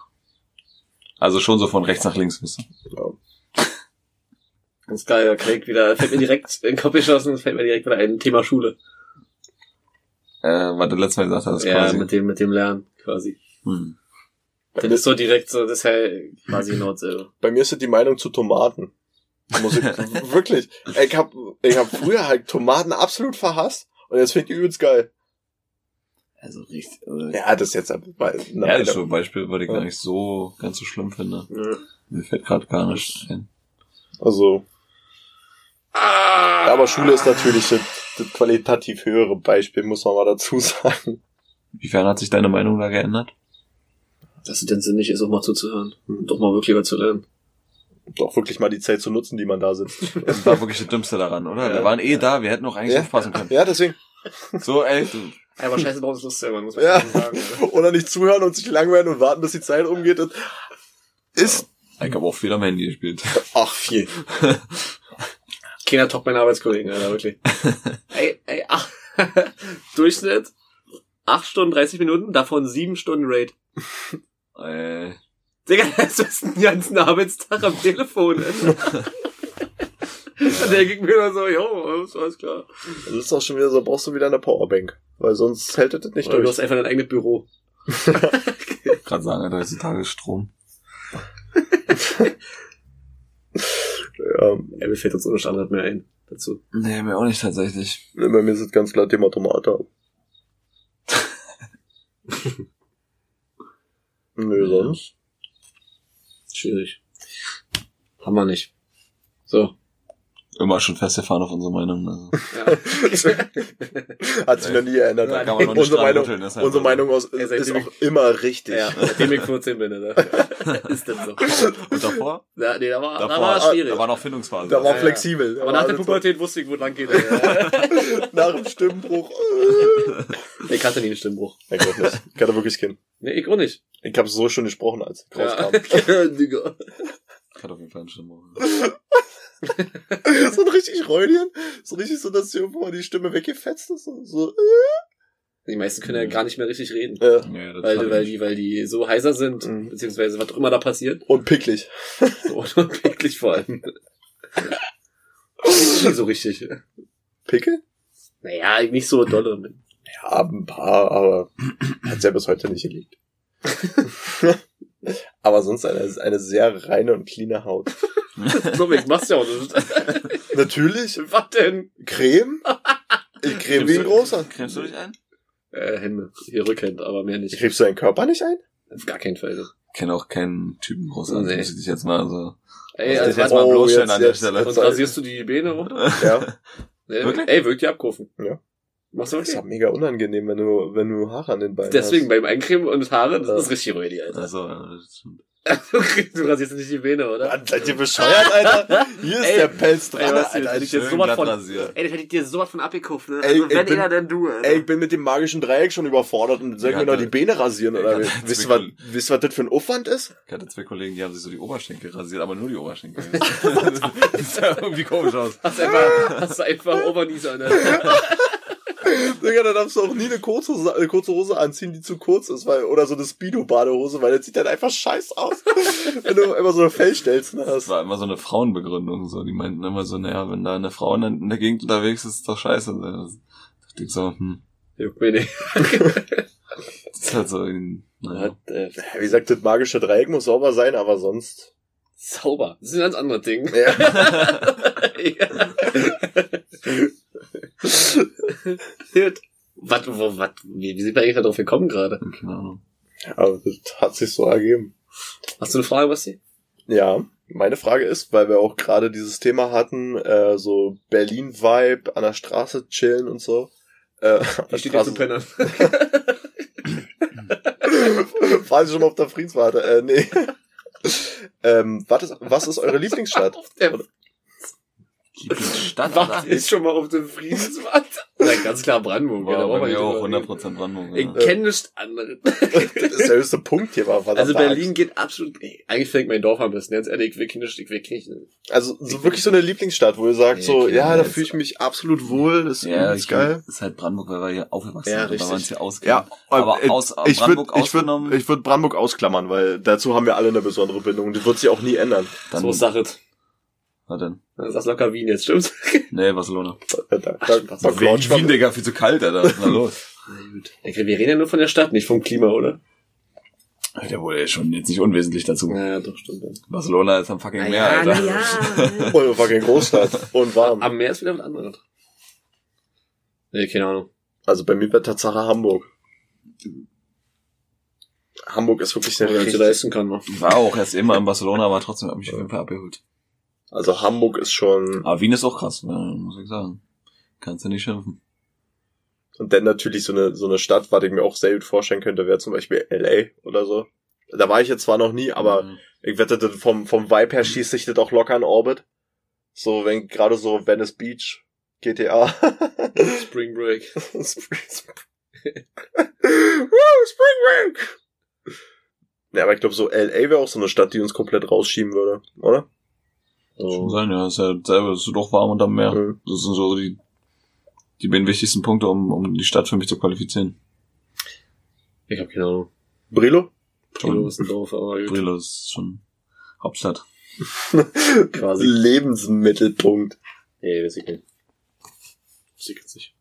Also schon so von rechts nach links, ihr? Ja. Ganz geil, da kriegt wieder, fällt mir direkt in den Kopf geschossen, fällt mir direkt wieder ein Thema Schule. Äh, was du letztes Mal gesagt hast, ja, quasi. mit dem, mit dem Lernen, quasi. Hm. Das ist so direkt so, das ist ja quasi genau dasselbe. Bei mir ist es die Meinung zu Tomaten. Muss ich, wirklich. Ich hab, ich hab früher halt Tomaten absolut verhasst und jetzt finde ich die übelst geil. Also richtig. Äh, Ja, das ist jetzt aber, weil, ja, das ist so ein Beispiel, was ich gar nicht so ganz so schlimm finde. Ja. Mir fällt gerade gar nicht ein. also, Ah! aber Schule ist natürlich das, das qualitativ höhere Beispiel, muss man mal dazu sagen. Inwiefern hat sich deine Meinung da geändert? Dass es denn sinnig ist, auch mal zuzuhören. Und doch mal wirklich was zu lernen. Doch wirklich mal die Zeit zu nutzen, die man da sitzt. Das war wirklich das Dümmste daran, oder? Ja. Wir waren eh da, wir hätten auch eigentlich Ja. aufpassen können. Ja, deswegen. So, ey, du, Ja, aber scheiße, warum ist das selber, muss man Ja. sagen. ne? Oder nicht zuhören und sich langweilen und warten, bis die Zeit umgeht. Und ist, ich habe auch viel am Handy gespielt. ach, viel. Keiner toppt meine Arbeitskollegen, Alter, wirklich. ey, ey, ach, Durchschnitt 8 Stunden 30 Minuten, davon 7 Stunden Raid. Äh, Digga, das ist den ganzen Arbeitstag am Telefon. Dann denke ich mir immer so, jo, ist alles klar. Das ist auch schon wieder so, brauchst du wieder eine Powerbank. Weil sonst hält das nicht Oder du durch. hast einfach dein eigenes Büro. gerade sagen, Alter, heutzutage Strom. Ja, Ja, mir fällt jetzt ohne Standard mehr ein dazu. Nee, mir auch nicht tatsächlich. bei mir ist es ganz klar Thema Tomate. Nö, sonst. Schwierig. Haben wir nicht. So. Immer schon festgefahren auf unsere Meinung. Also. Ja. Hat sich noch nie geändert. Da kann man noch nicht unsere Meinung, rütteln, das ist halt unsere. Meinung aus, Ihr ist, auch immer richtig. ja, seitdem ich 14 bin, ne? Ist das so. Und davor? Ja, nee, da war, da Davor, war schwierig. Da war noch Findungsphase. Da war Ja, ja. flexibel. Da Aber war nach der Pubertät wusste ich, wo lang geht. nach dem Stimmbruch. ich hatte nie einen Stimmbruch. Ich nicht. Ich hatte wirklich keinen. Nee, ich auch nicht. Ich habe so schon gesprochen, als ich Ja. rauskam. Digga. Ich hatte auf jeden Fall einen Stimmbruch. so ein richtig Räulchen. So richtig so, dass irgendwo mal die Stimme weggefetzt ist. So, so. Die meisten können ja gar nicht mehr richtig reden. Ja. Nee, Weil, weil, die, weil die so heiser sind, Mhm. beziehungsweise was auch immer da passiert. Und picklig. So unwirklich vor allem. so richtig. Pickel? Naja, nicht so dolle. Ja, ein paar, aber hat's ja bis heute nicht gelegt. aber sonst eine, eine sehr reine und cleane Haut. So, ich mach's ja auch nicht. Natürlich, Was denn? Creme. Ich creme wie ein großer. Cremst du dich ein? Äh, Hände. Hier Rückhand, aber mehr nicht. Cremst du deinen Körper nicht ein? Auf gar keinen Fall. Ich kenne auch keinen Typen großartig. Nee. Muss ich dich jetzt mal so. Ey, also, jetzt mal Oh, bloßstellen jetzt- an der jetzt- Stelle. und rasierst du die Beine auch? Ja. Nee, Wirklich? Ey, wirkt die abkurven. Ja. Machst du Das ist ja mega unangenehm, wenn du, wenn du Haare an den Beinen Deswegen hast. beim Eincremen und Haare, das Ja. ist richtig räudig, Alter. Also, äh, das stimmt. du rasierst nicht die Vene, oder? Mann, seid ihr bescheuert, Alter? Hier ist Ey, der Pelz ey, dran, was, Alter. hätte ich jetzt schön sowas glatt von, rasiert. ey, das hätte ich dir sowas von abgekauft, ne? Ey, Also, ich wenn bin- eher denn du, Alter. Ey, ich bin mit dem magischen Dreieck schon überfordert und soll mir noch die Beine rasieren, oder wie? da- Wisst ihr, was, wisst ihr, was das für ein Aufwand ist? Ich hatte zwei Kollegen, die haben sich so die Oberschenkel rasiert, aber nur die Oberschenkel. das sah irgendwie komisch aus. Hast einfach, hast du einfach Obernieser, ne? Digga, dann darfst du auch nie eine kurze, Hose- eine kurze Hose anziehen, die zu kurz ist, weil, oder so eine Speedo-Badehose, weil das sieht dann einfach scheiße aus. wenn du immer so eine Fellstelzen Das hast. war immer so eine Frauenbegründung, so. Die meinten immer so, naja, wenn da eine Frau in der- Gegend unterwegs ist, ist doch scheiße. Das dachte ich so, hm, Juckt mir nicht. das ist halt so, ein- naja. The Wie gesagt, das magische Dreieck muss sauber sein, aber sonst. Sauber. Das ist ein ganz anderes Ding. Ja. Gut. Was, wo, was, wie, wie sind wir eigentlich da drauf gekommen gerade? Keine Ahnung. aber das hat sich so ergeben. Hast du eine Frage, Basti? Ja, meine Frage ist, weil wir auch gerade dieses Thema hatten, äh, so Berlin-Vibe, an der Straße chillen und so. Äh, Ich stehe zu Pennern. Fahren Sie schon mal auf der Friedenswarte? Äh, nee. ähm, was, ist, was ist eure Lieblingsstadt? Auf der Lieblingsstadt, Wacht ist schon mal auf dem Friedenswand. Na, ganz klar Brandenburg. War ja, da brauchen bei mir nicht auch drüber reden. 100% Brandenburg. Ich Ja. kenne nichts anderes. Das ist der höchste Punkt hier war. Also Berlin geht absolut, ey, eigentlich fängt mein Dorf am besten, ganz ehrlich, ich will nicht, ich will nicht. Also so wirklich so eine Lieblingsstadt, wo ihr sagt Nee, so, ja, da fühle ich mich absolut wohl, das ist Ja, ich geil. Das ist halt Brandenburg, weil wir hier aufgewachsen Ja, sind, wir uns hier auskennen. Ja, aber äh, aus ich Brandenburg würde ich würd, ausgenommen, ich würd Brandenburg ausklammern, weil dazu haben wir alle eine besondere Bindung. Das wird sich auch nie ändern. dann, so Sachet. Was denn? Dann sagst du locker Wien jetzt, stimmt's? Nee, Barcelona. Da, da, Ach, da klatscht man- Digga, viel zu kalt, Alter. Was ist denn los? Na gut. Wir reden ja nur von der Stadt, nicht vom Klima, oder? Der wurde ja schon jetzt nicht unwesentlich dazu. Naja, doch, stimmt. Ja. Barcelona ist am fucking Meer, ja, Alter. na ja. Und fucking Großstadt und warm. Am Meer ist wieder was anderes. Nee, keine Ahnung. Also bei mir wäre Tatsache Hamburg. Hamburg ist wirklich eine sie richtig, leisten kann. Ich war auch erst immer in Barcelona, aber trotzdem hat mich auf jeden Fall abgeholt. Also Hamburg ist schon, Aber Wien ist auch krass, ja, muss ich sagen. Kannst du nicht schimpfen. und dann natürlich so eine, so eine Stadt, was ich mir auch sehr gut vorstellen könnte, wäre zum Beispiel LA oder so. Da war ich jetzt zwar noch nie, aber Mhm. ich wette, vom, vom Vibe her schießt sich das auch locker in Orbit. So, wenn gerade so Venice Beach, GTA. Spring Break. Spring, Spring. Woo, Spring Break! Ja, aber ich glaube, so LA wäre auch so eine Stadt, die uns komplett rausschieben würde, oder? Schon So. sein, ja. Ist ja selber, ist doch warm und am Meer. Mhm. Das sind so die, die beiden wichtigsten Punkte, um, um die Stadt für mich zu qualifizieren. Ich hab keine Ahnung. Brilo? Kilo ist ein Dorf, aber gut. Brille ist schon Hauptstadt. Quasi. Lebensmittelpunkt. Nee, weiß ich nicht. Weiß ich jetzt nicht.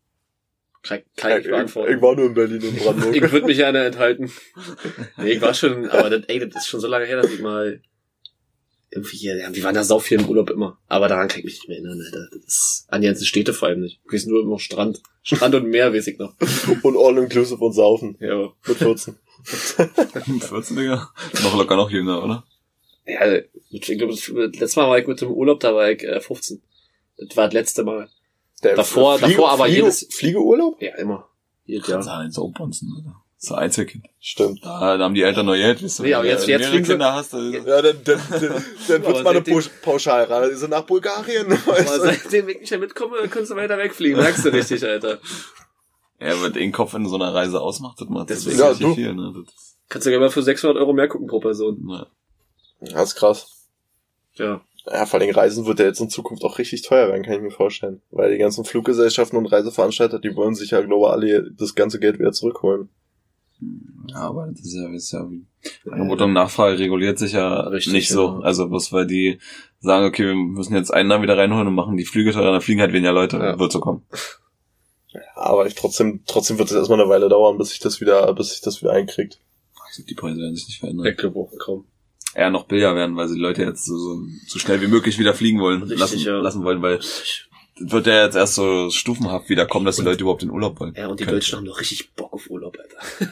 Kann, kann Ich, ich ich, beantworten. ich war nur in Berlin und Brandenburg. Ich würde mich gerne enthalten. Nee, ich war schon, aber das, ey, das ist schon so lange her, dass ich mal irgendwie hier, ja, wir waren da sau viel im Urlaub immer. Aber daran kann ich mich nicht mehr erinnern, Alter. Das ist an die ganzen Städte vor allem nicht. Ich weiß nur immer Strand. Strand und Meer weiß ich noch. und all-inclusive und saufen. Ja, Mit 14. 14, Digga. Noch locker noch jünger, oder? ja ich glaube, das letzte Mal war ich mit dem Urlaub, da war ich äh, 15. Das war das letzte Mal. Der Davor- davor aber Fliege, jedes- Fliegeurlaub? Ja, immer. Jedes Kannst Jahr. du halt so bonzen, Alter. Ein Einzelkind. Stimmt. Da, da haben die Eltern noch Geld, wisst. Nee, aber wenn jetzt- du jetzt mehrere Kinder hast, dann, Ja, dann, dann, dann, dann Aber wird's mal eine seitdem- Pausch- Pauschalreise nach Bulgarien. Aber Weißt du? seitdem ich nicht mehr mitkomme, kannst du weiter wegfliegen. Merkst du richtig, Alter. ja, was den Kopf in so einer Reise ausmacht, das macht Deswegen- Ja, nicht du. viel, ne? Das ist, Kannst du gerne mal für 600 Euro mehr gucken pro Person. na, Das ist krass. Ja. Ja, vor allem Reisen wird ja jetzt in Zukunft auch richtig teuer werden, kann ich mir vorstellen. Weil die ganzen Fluggesellschaften und Reiseveranstalter, die wollen sich ja, glaube ich, alle das ganze Geld wieder zurückholen. Ja, aber das ist ja, ist ja wie, Angebot und Nachfrage reguliert sich ja Richtig, nicht so. ja. Also bloß weil die sagen, okay, wir müssen jetzt einen da wieder reinholen und machen die Flüge teurer, dann fliegen halt weniger Leute, Ja. wird so kommen. Aber ich trotzdem, trotzdem wird es erstmal eine Weile dauern, bis sich das wieder, bis sich das wieder einkriegt. Glaub, die Preise werden sich nicht verändern. Auch kaum. Eher noch billiger werden, weil sie die Leute jetzt so, so, so schnell wie möglich wieder fliegen wollen, Richtig, lassen, ja. lassen wollen, weil das wird ja jetzt erst so stufenhaft wieder kommen, dass die Leute überhaupt in Urlaub wollen. Ja, und die Können. Deutschen haben doch richtig Bock auf Urlaub.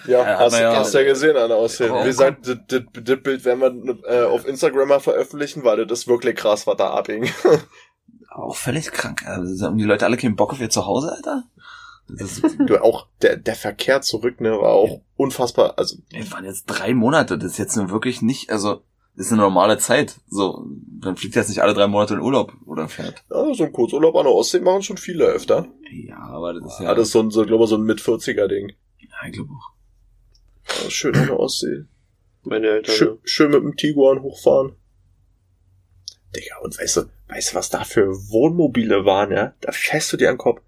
Ja, Ja, hast, ja. hast ja gesehen an der Aussehen. Wie gesagt, das, das, das Bild werden wir äh, auf Instagram mal veröffentlichen, weil das ist wirklich krass, was da abhing. Aber auch völlig krank. Also, haben die Leute alle keinen Bock auf ihr Zuhause, Alter? Das ist, du, auch der, der Verkehr zurück, ne, war auch unfassbar. Also, ey, waren jetzt drei Monate, das ist jetzt nur wirklich nicht, also, ist eine normale Zeit. So, dann fliegt jetzt nicht alle drei Monate in Urlaub oder fährt. Ja, so ein Kurzurlaub an der Ostsee machen schon viele öfter. Ja, aber das ist ja, Ja, das ist so ein, so, glaube ich, so ein Mit-40er-Ding. Ja ich glaube auch. Ja, schön an der Ostsee. Meine Eltern. Schön, schön mit dem Tiguan hochfahren. Digga, und weißt du, weißt du, was da für Wohnmobile waren, ja? Da fährst du dir an den Kopf.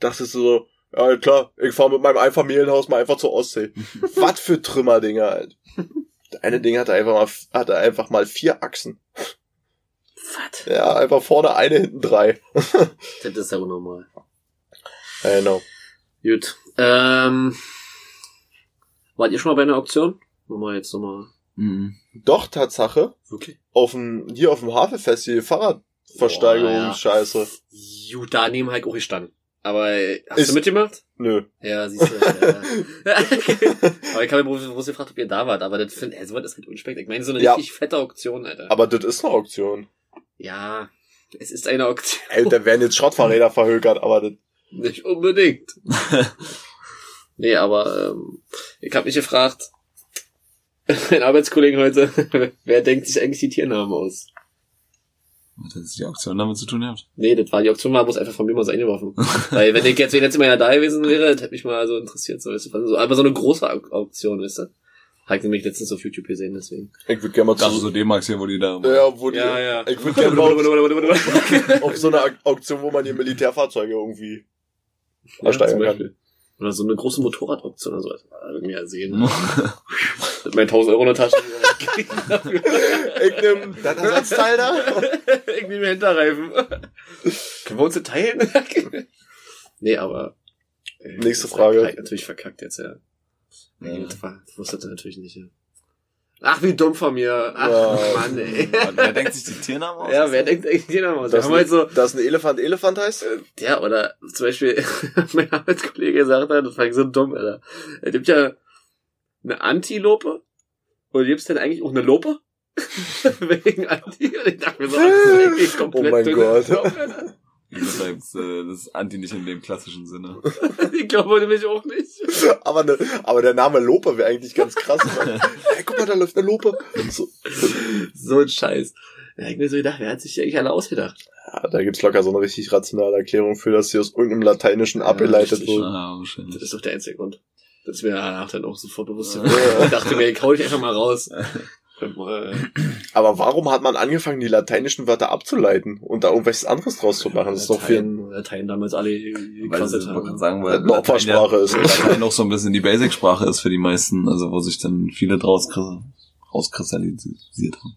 Dachtest du so, ja klar, ich fahre mit meinem Einfamilienhaus mal einfach zur Ostsee. was für Trümmerdinger, halt. Das eine Ding hatte einfach mal, hatte einfach mal vier Achsen. Was? Ja, einfach vorne eine, hinten drei. Das ist ja unnormal. Ja, Genau. Gut. Ähm, wart ihr schon mal bei einer Auktion? Nochmal jetzt nochmal. Mhm. Doch, Tatsache, Okay. auf dem, hier auf dem Hafenfest, die Fahrradversteigerungsscheiße. Gut, da neben halt auch gestanden. Aber hast Ist- du mitgemacht? Nö. Ja, siehst du. ja. aber ich habe mir bloß gefragt, ob ihr da wart, aber das finde also, das ist halt unspekt. Ich meine, so eine Ja. richtig fette Auktion, Alter. Aber das ist eine Auktion. ja, es ist eine Auktion. Ey, da werden jetzt Schrottfahrräder verhökert, aber das, Nicht unbedingt. nee, aber ähm, ich habe mich gefragt, mein Arbeitskollegen heute, wer denkt sich eigentlich die Tiernamen aus? Was hat jetzt die Auktion damit zu tun hat? Nee, das war die Auktion war bloß einfach von mir mal so eingeworfen. Weil wenn ich jetzt wenn letztes Mal ja da gewesen wäre, das hätte mich mal so interessiert. So, weißt du, so, aber so eine große Au- Auktion, weißt du? Hab ich nämlich letztens auf YouTube gesehen, deswegen. ich würde gerne mal zu, so D-Max hier, wo die da... ja, wo die, ja. ich würde gerne mal auf so eine Auktion, wo man hier Militärfahrzeuge irgendwie Ja, ersteigern zum kann. Beispiel. Oder so eine große Motorradauktion oder so. Das war irgendwie ja sehen. Mit meinen 1000 Euro in der Tasche. Ich nehm das Ersatzteil da. ich nehme Hinterreifen. Können wir uns das teilen? nee, aber. äh, Nächste Frage. Natürlich verkackt jetzt, ja. Nee, das, war, das wusste er natürlich nicht, ja. Ach, wie dumm von mir. Ach, Ja. Mann, ey. Wer denkt sich die Tiernamen aus? Ja, wer denkt eigentlich den aus? Dass halt so, ein, dass ein Elefant Elefant heißt? ja, oder zum Beispiel, mein Arbeitskollege gesagt hat, das war so dumm, Alter. Er gibt ja eine Antilope und gibt's denn eigentlich auch eine Lope? Wegen Anti. Und ich dachte mir so, das ist eigentlich komplett Oh mein Gott. Lope, Das ist, äh, das ist Anti nicht in dem klassischen Sinne. Ich glaube nämlich auch nicht. Aber, ne, aber der Name Lope wäre eigentlich ganz krass. hey, guck mal, da läuft eine Lope. So, So ein Scheiß. Ja, ich mir so gedacht, wer hat sich eigentlich alle ausgedacht? ja, da gibt's locker so eine richtig rationale Erklärung für, dass sie aus irgendeinem Lateinischen abgeleitet richtig. wurden. Ah, Das ist doch der einzige Grund. Das mir danach dann auch sofort bewusst. Ja. Ich dachte mir, ich hau dich einfach mal raus. Äh, Aber warum hat man angefangen, die lateinischen Wörter abzuleiten und da irgendwas anderes draus zu machen? Das ist doch viel Latein, Latein damals alle Weil gekostet sie, man kann haben. sagen, weil eine Opfersprache ist. Latein noch so ein bisschen die Basic-Sprache ist für die meisten, also wo sich dann viele draus kri- rauskristallisiert haben.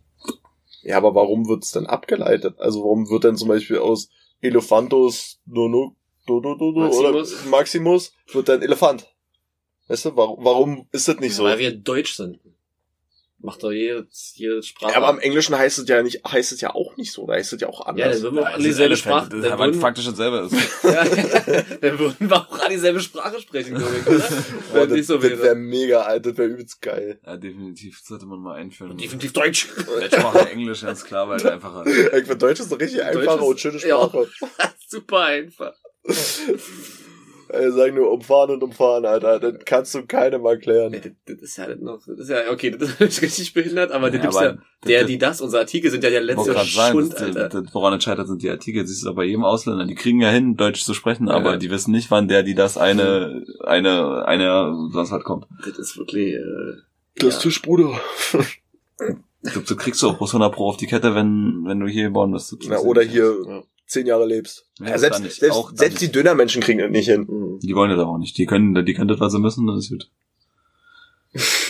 Ja, aber warum wird's denn abgeleitet? Also warum wird denn zum Beispiel aus Elephantus Nono, do, do, do, do, Maximus? oder Maximus wird dann Elefant? Weißt du, warum, warum ist das nicht so? Weil wir Deutsch sind. Macht doch jede, jede Sprache. Ja, aber im Englischen heißt es ja nicht, heißt es ja auch nicht so, da heißt es ja auch ja, anders. dann würden wir auch Ja, alle dieselbe Sprache. Das Dann würden, faktisch dasselbe ist. ja, dann würden wir auch alle dieselbe Sprache sprechen, glaube ich, oder? Boah, das, nicht so das wäre mega alt, das wäre übelst geil. Ja, definitiv sollte man mal einführen. Definitiv Deutsch. Sprache Englisch, ganz klar, weil einfacher. Ich finde Deutsch ist eine richtig Deutsch einfache ist- und schöne ja. Sprache. Super einfach. Ey, sagen nur umfahren und umfahren, Alter. Das kannst du keinem erklären. Nee, das, das ist ja noch, das ist ja, okay, das ist richtig behindert, aber Ja, aber ja, der, das- die das, unser Artikel sind ja der letzte Schund, das, Alter. das, das, woran es scheitert, sind die Artikel. Siehst du bei jedem Ausländer. Die kriegen ja hin, Deutsch zu sprechen, aber Ja. die wissen nicht, wann der, die das eine, eine, eine, was halt kommt. Das ist wirklich, äh, Das ja. Tischbruder. Ich glaube, du kriegst auch bloß 100 Pro auf die Kette, wenn, wenn du hier geboren bist. Na, oder hier Ja. Zehn Jahre lebst. Ja, Ja, selbst selbst, auch, dann selbst die Dönermenschen kriegen das nicht hin. Mhm. Die wollen das aber auch nicht. Die können, die können das, was sie müssen, das ist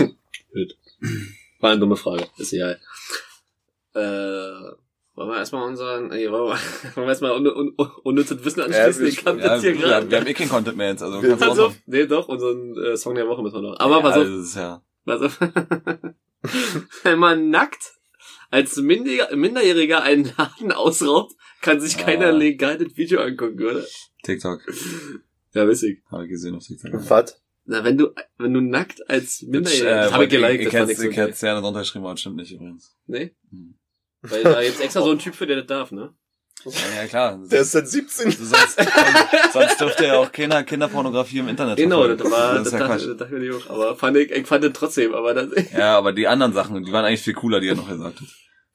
gut. War eine dumme Frage, ist egal. Äh, wollen wir erstmal unseren, nee, wollen wir, wollen wir erstmal un, un, un, unnützes Wissen anschließen? wir- ich hab Ja, das hier wir, gerade. wir haben eh keinen Content mehr jetzt, also auch Pass noch. nee, doch, unseren äh, Song der Woche müssen wir noch. Aber ja, pass auf, Das ist ja, pass auf. Wenn man nackt als Minderjähriger, Minderjähriger einen Laden ausraubt, kann sich Ah. keiner legal das Video angucken, oder? TikTok. Ja, weiß ich. Habe ich gesehen auf TikTok. Was? Na, wenn du, wenn du nackt als Minderjähriger, Äh, das hab ich geliked, Ich das fand hätte ich so geil. es ja drunter geschrieben, aber das stimmt nicht übrigens. Nee? Hm. Weil da gibt's extra so einen Typ für, der das darf, ne? Ja, klar. Der ist seit 17. sonst, sonst, dürfte ja auch keiner Kinderpornografie im Internet Genau, verfolgen. das war, das das ja dachte, das dachte ich auch. Aber fand ich, ich fand das trotzdem, aber das, Ja, aber die anderen Sachen, die waren eigentlich viel cooler, die er noch gesagt hat.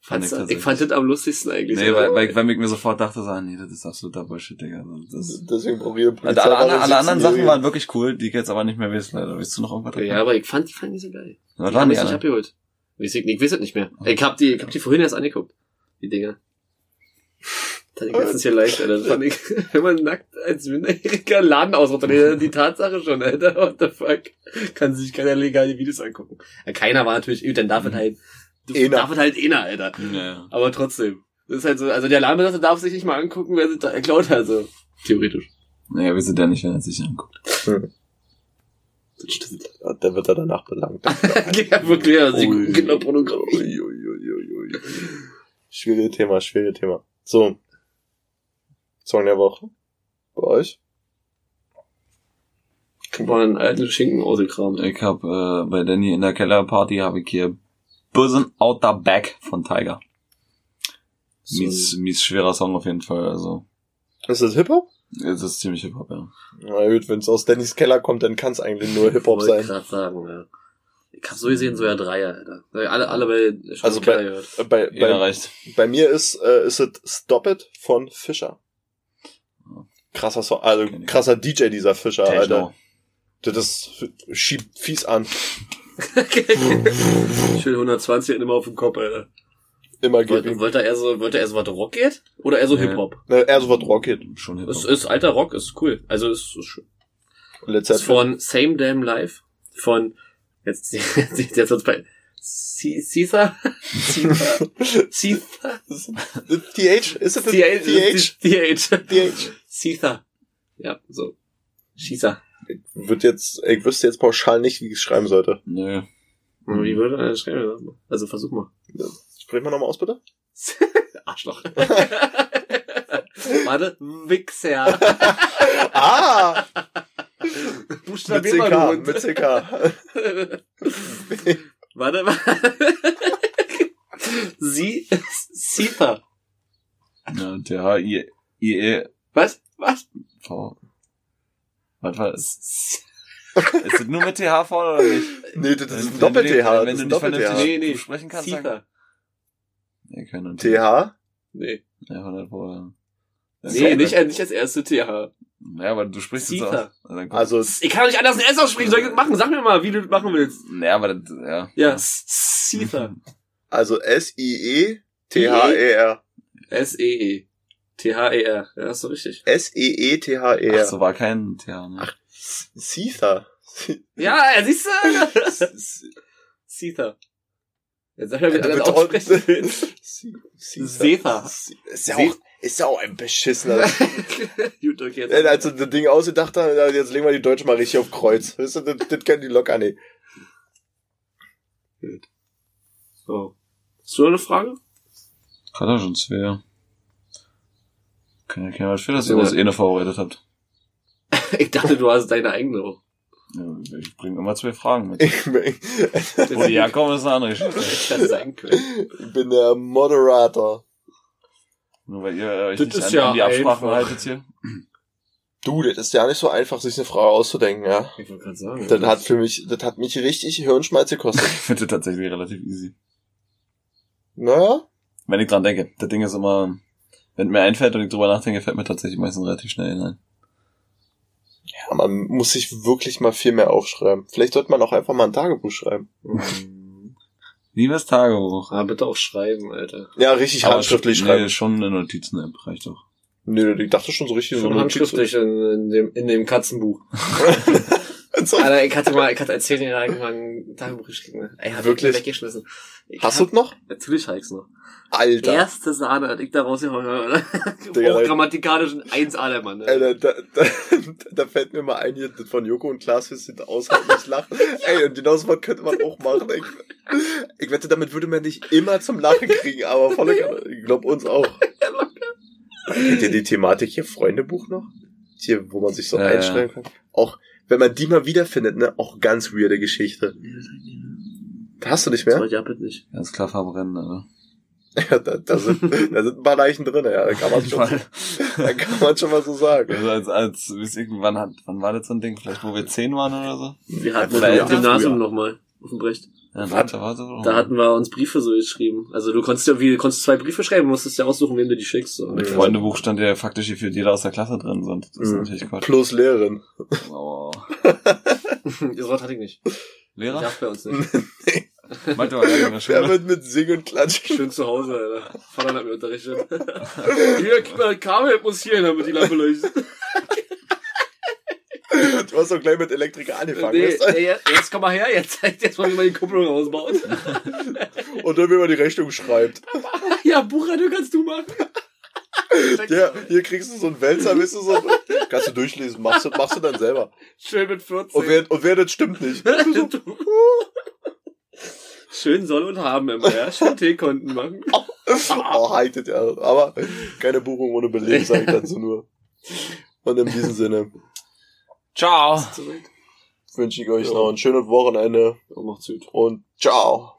Fand ich ich, fand das am lustigsten eigentlich. Nee, weil, weil, weil ich mir sofort dachte, so, ah, nee, das ist absoluter Bullshit, Digga. Das, Deswegen brauche ich also alle, alle, alle anderen Sachen 17-Jährige. waren wirklich cool, die ich jetzt aber nicht mehr weiß, leider. Weißt du noch irgendwas? ja, aber ich fand die fand die so geil. Was Die waren die nicht abgeholt. Ich weiß es nicht mehr. Ich hab die, ich hab die vorhin erst angeguckt. Die Dinger. Das hat ich letztens hier leicht, Alter. Das fand ich, wenn man nackt als Minderjähriger Laden ausrottet, die Tatsache schon, Alter. What the fuck? Kann sich keiner legal die Videos angucken. Ja, keiner war natürlich, dann darf es halt, darf es halt einer, Alter. Ja. Aber trotzdem. Das ist halt so, also der Ladenbesitzer darf sich nicht mal angucken, wer sich da erklaut hat, also. Theoretisch. Naja, wir sind ja nicht, wenn er sich anguckt. Das stimmt. Ja, Der wird da danach belangt. ja, wirklich, also die Kinderpornografie. Schwieriges Thema, schwieriges Thema. So. Song der Woche. Bei euch? Einen alten Schinken ausgekramt. Ich hab äh, bei Danny in der Kellerparty habe ich hier Buzzin' Out the Back von Tiger. So Mies, mies schwerer Song auf jeden Fall, also. Ist das Hip-Hop? Es ist ziemlich Hip-Hop, ja. Na gut, wenn es aus Dannys Keller kommt, dann kann es eigentlich nur Hip-Hop sein. grad sagen, ja. Ich hab so gesehen so ja Dreier, Alter. Weil Alle, alle bei schon Also Keller bei- gehört. Bei, bei, reicht. bei mir ist, äh, ist es Stop It von Fischer. Krasser Song, also krasser DJ dieser Fischer, Alter. Techno. Das ist, schiebt fies an. Schön 120 immer auf dem Kopf, Alter. Immer geht Wollte, er so, wollte er so was Rock geht? Oder eher so Nee. Hip-Hop? Ne, eher so was Rock geht. Schon Hip-Hop. ist alter Rock, ist cool. Also ist, ist schön. Let's ist von Same Damn Life. Von, jetzt, jetzt, jetzt wird's bei, C- Caesar? Caesar? Caesar? TH? Ist es TH? TH? TH. Caesar. Ja, so. Caesar. Wird jetzt, ich wüsste jetzt pauschal nicht, wie ich es schreiben sollte. Nö. Wie würde er schreiben? Also versuch mal. Sprich mal nochmal aus, bitte. Arschloch. Warte. Wichser. Ah! mit Buchstabier mal, CK, du Hund. mit CK. Warte mal. Sie, Caesar. Ja, T-H-I-E-V. Was? Was? Was war das? Ist das nur mit TH vorne oder nicht? Nee, das ist ein Doppel-TH. Wenn ist du ein nicht vernünftig Doppel-TH. Nee, nee. sprechen kannst. Caesar. Nee, keine TH? Nee. Ja, 100 Pro. Nee, nicht, äh, nicht als erste TH. Ja, aber du sprichst es so Caesar. aus. Also, Ich kann doch nicht anders ein S aussprechen. Soll ich das machen? Sag mir mal, wie du das machen willst. Ja, aber das, ja. Ja, Caesar. also S-I-E-T-H-E-R. S-E-E. T-H-E-R. Ja, ist so richtig. E S-E-E-T-H-E-R. Ach so, war kein TH, ne? Ach. Caesar. Ja, siehst du? Caesar. Jetzt sag mal, wie du das aussprechen willst. Caesar. Ist ja auch, ist ja auch ein beschissener. Gut, okay, jetzt. Als sie das Ding ausgedacht haben, jetzt legen wir die Deutschen mal richtig auf Kreuz. Weißt du, das, das können die locker nicht. So. Hast du noch eine Frage? Hat er schon zwei. Kann ja keiner was für, dass ihr das eh noch vorbereitet habt. Ich dachte, du hast deine eigene auch. Ja, ich bringe immer zwei Fragen mit. Ich bin, Wo die herkommen, ist eine andere Geschichte. Hätte das sein können. ich bin der Moderator. Nur weil ihr äh, euch Das nicht ist an, ja an die Absprachen einfach. haltet hier. Du, das ist ja nicht so einfach, sich eine Frage auszudenken, ja. Ich wollte gerade sagen. Das hat für mich, das hat mich richtig Hirnschmalz gekostet. Ich finde das tatsächlich relativ easy. Naja, Wenn ich dran denke. Das Ding ist immer, wenn mir einfällt und ich drüber nachdenke, fällt mir tatsächlich meistens relativ schnell hinein. ja, man muss sich wirklich mal viel mehr aufschreiben. Vielleicht sollte man auch einfach mal ein Tagebuch schreiben. Liebes Tagebuch. Ah, bitte auch schreiben, Alter. Ja, richtig Aber handschriftlich schon- schreiben. Nee, schon eine Notizen-App reicht doch. Nö, ich dachte schon so richtig Schon so handschriftlich in, in, dem, in dem Katzenbuch. So. Alter, ich hatte mal, ich hatte als Zehnjähriger mal ein Tagebuch geschrieben. Ey, hab Wirklich? Ich weggeschmissen. Ich Hast du noch? Natürlich hab ich's noch. Alter. Erste Sahne hat ich da rausgehauen. oder? Digga, Auch Alter. grammatikalisch ein 1A der Mann. Ne? Alter, da, da, da fällt mir mal ein, hier von Joko und Klaas, wie sie aushalten, nicht lachen. Ey, und genauso was könnte man auch machen. Ich, ich wette, damit würde man dich immer zum Lachen kriegen, aber Kanne. Ich glaube uns auch. Kennt ihr die Thematik hier Freundebuch noch? Hier, wo man sich so ja. einschreiben kann. Auch, wenn man die mal wiederfindet, ne, auch ganz weirde Geschichte. Hast du nicht Das mehr? wollte ich nicht. Ganz klar verbrennen, Alter. Ja, da, da, sind, da sind ein paar Leichen drin, ja, da kann man schon, Weil- da kann man schon mal so sagen. Also als, als, wie irgendwann hat, wann war das so ein Ding? Vielleicht wo wir zehn waren oder so? Wir hatten das im Gymnasium nochmal auf dem Brecht. Ja, da war so. Da hatten wir uns Briefe so geschrieben. Also du konntest ja wie, du konntest zwei Briefe schreiben, musstest ja aussuchen, wem du die schickst. So. Im Freundebuch stand ja faktisch gefühlt jeder aus der Klasse drin, so. und das ist Mhm. natürlich Quatsch. Plus Lehrerin. Oh. das Wort hatte ich nicht. Lehrer? Darf bei uns nicht. Meinte mal in der Wer wird mit Sing und Klatsch? Schön zu Hause, Alter. Vater hat mir unterrichtet. hier, gib mal ein Kabel, muss hier hin, damit die Lampe leuchtet. Hast doch gleich mit Elektriker angefangen, Nee, weißt du? ey, jetzt komm mal her, jetzt zeigt jetzt mal, wie man die Kupplung ausbaut. Und dann, wie man die Rechnung schreibt. ja, Buchhaltung kannst du machen. Ja, hier kriegst du so einen Wälzer, weißt du, so, kannst du durchlesen, machst du, machst du dann selber. Schön mit 14. Und wer, und wer, das stimmt nicht. Schön soll und haben immer, ja. Schön T-Konten machen. Oh, haltet ja. Aber keine Buchung ohne Beleg, sag ich dazu nur. Und in diesem Sinne Ciao. Wünsche ich euch Ja. noch ein schönes Wochenende Oh, macht's gut. und ciao.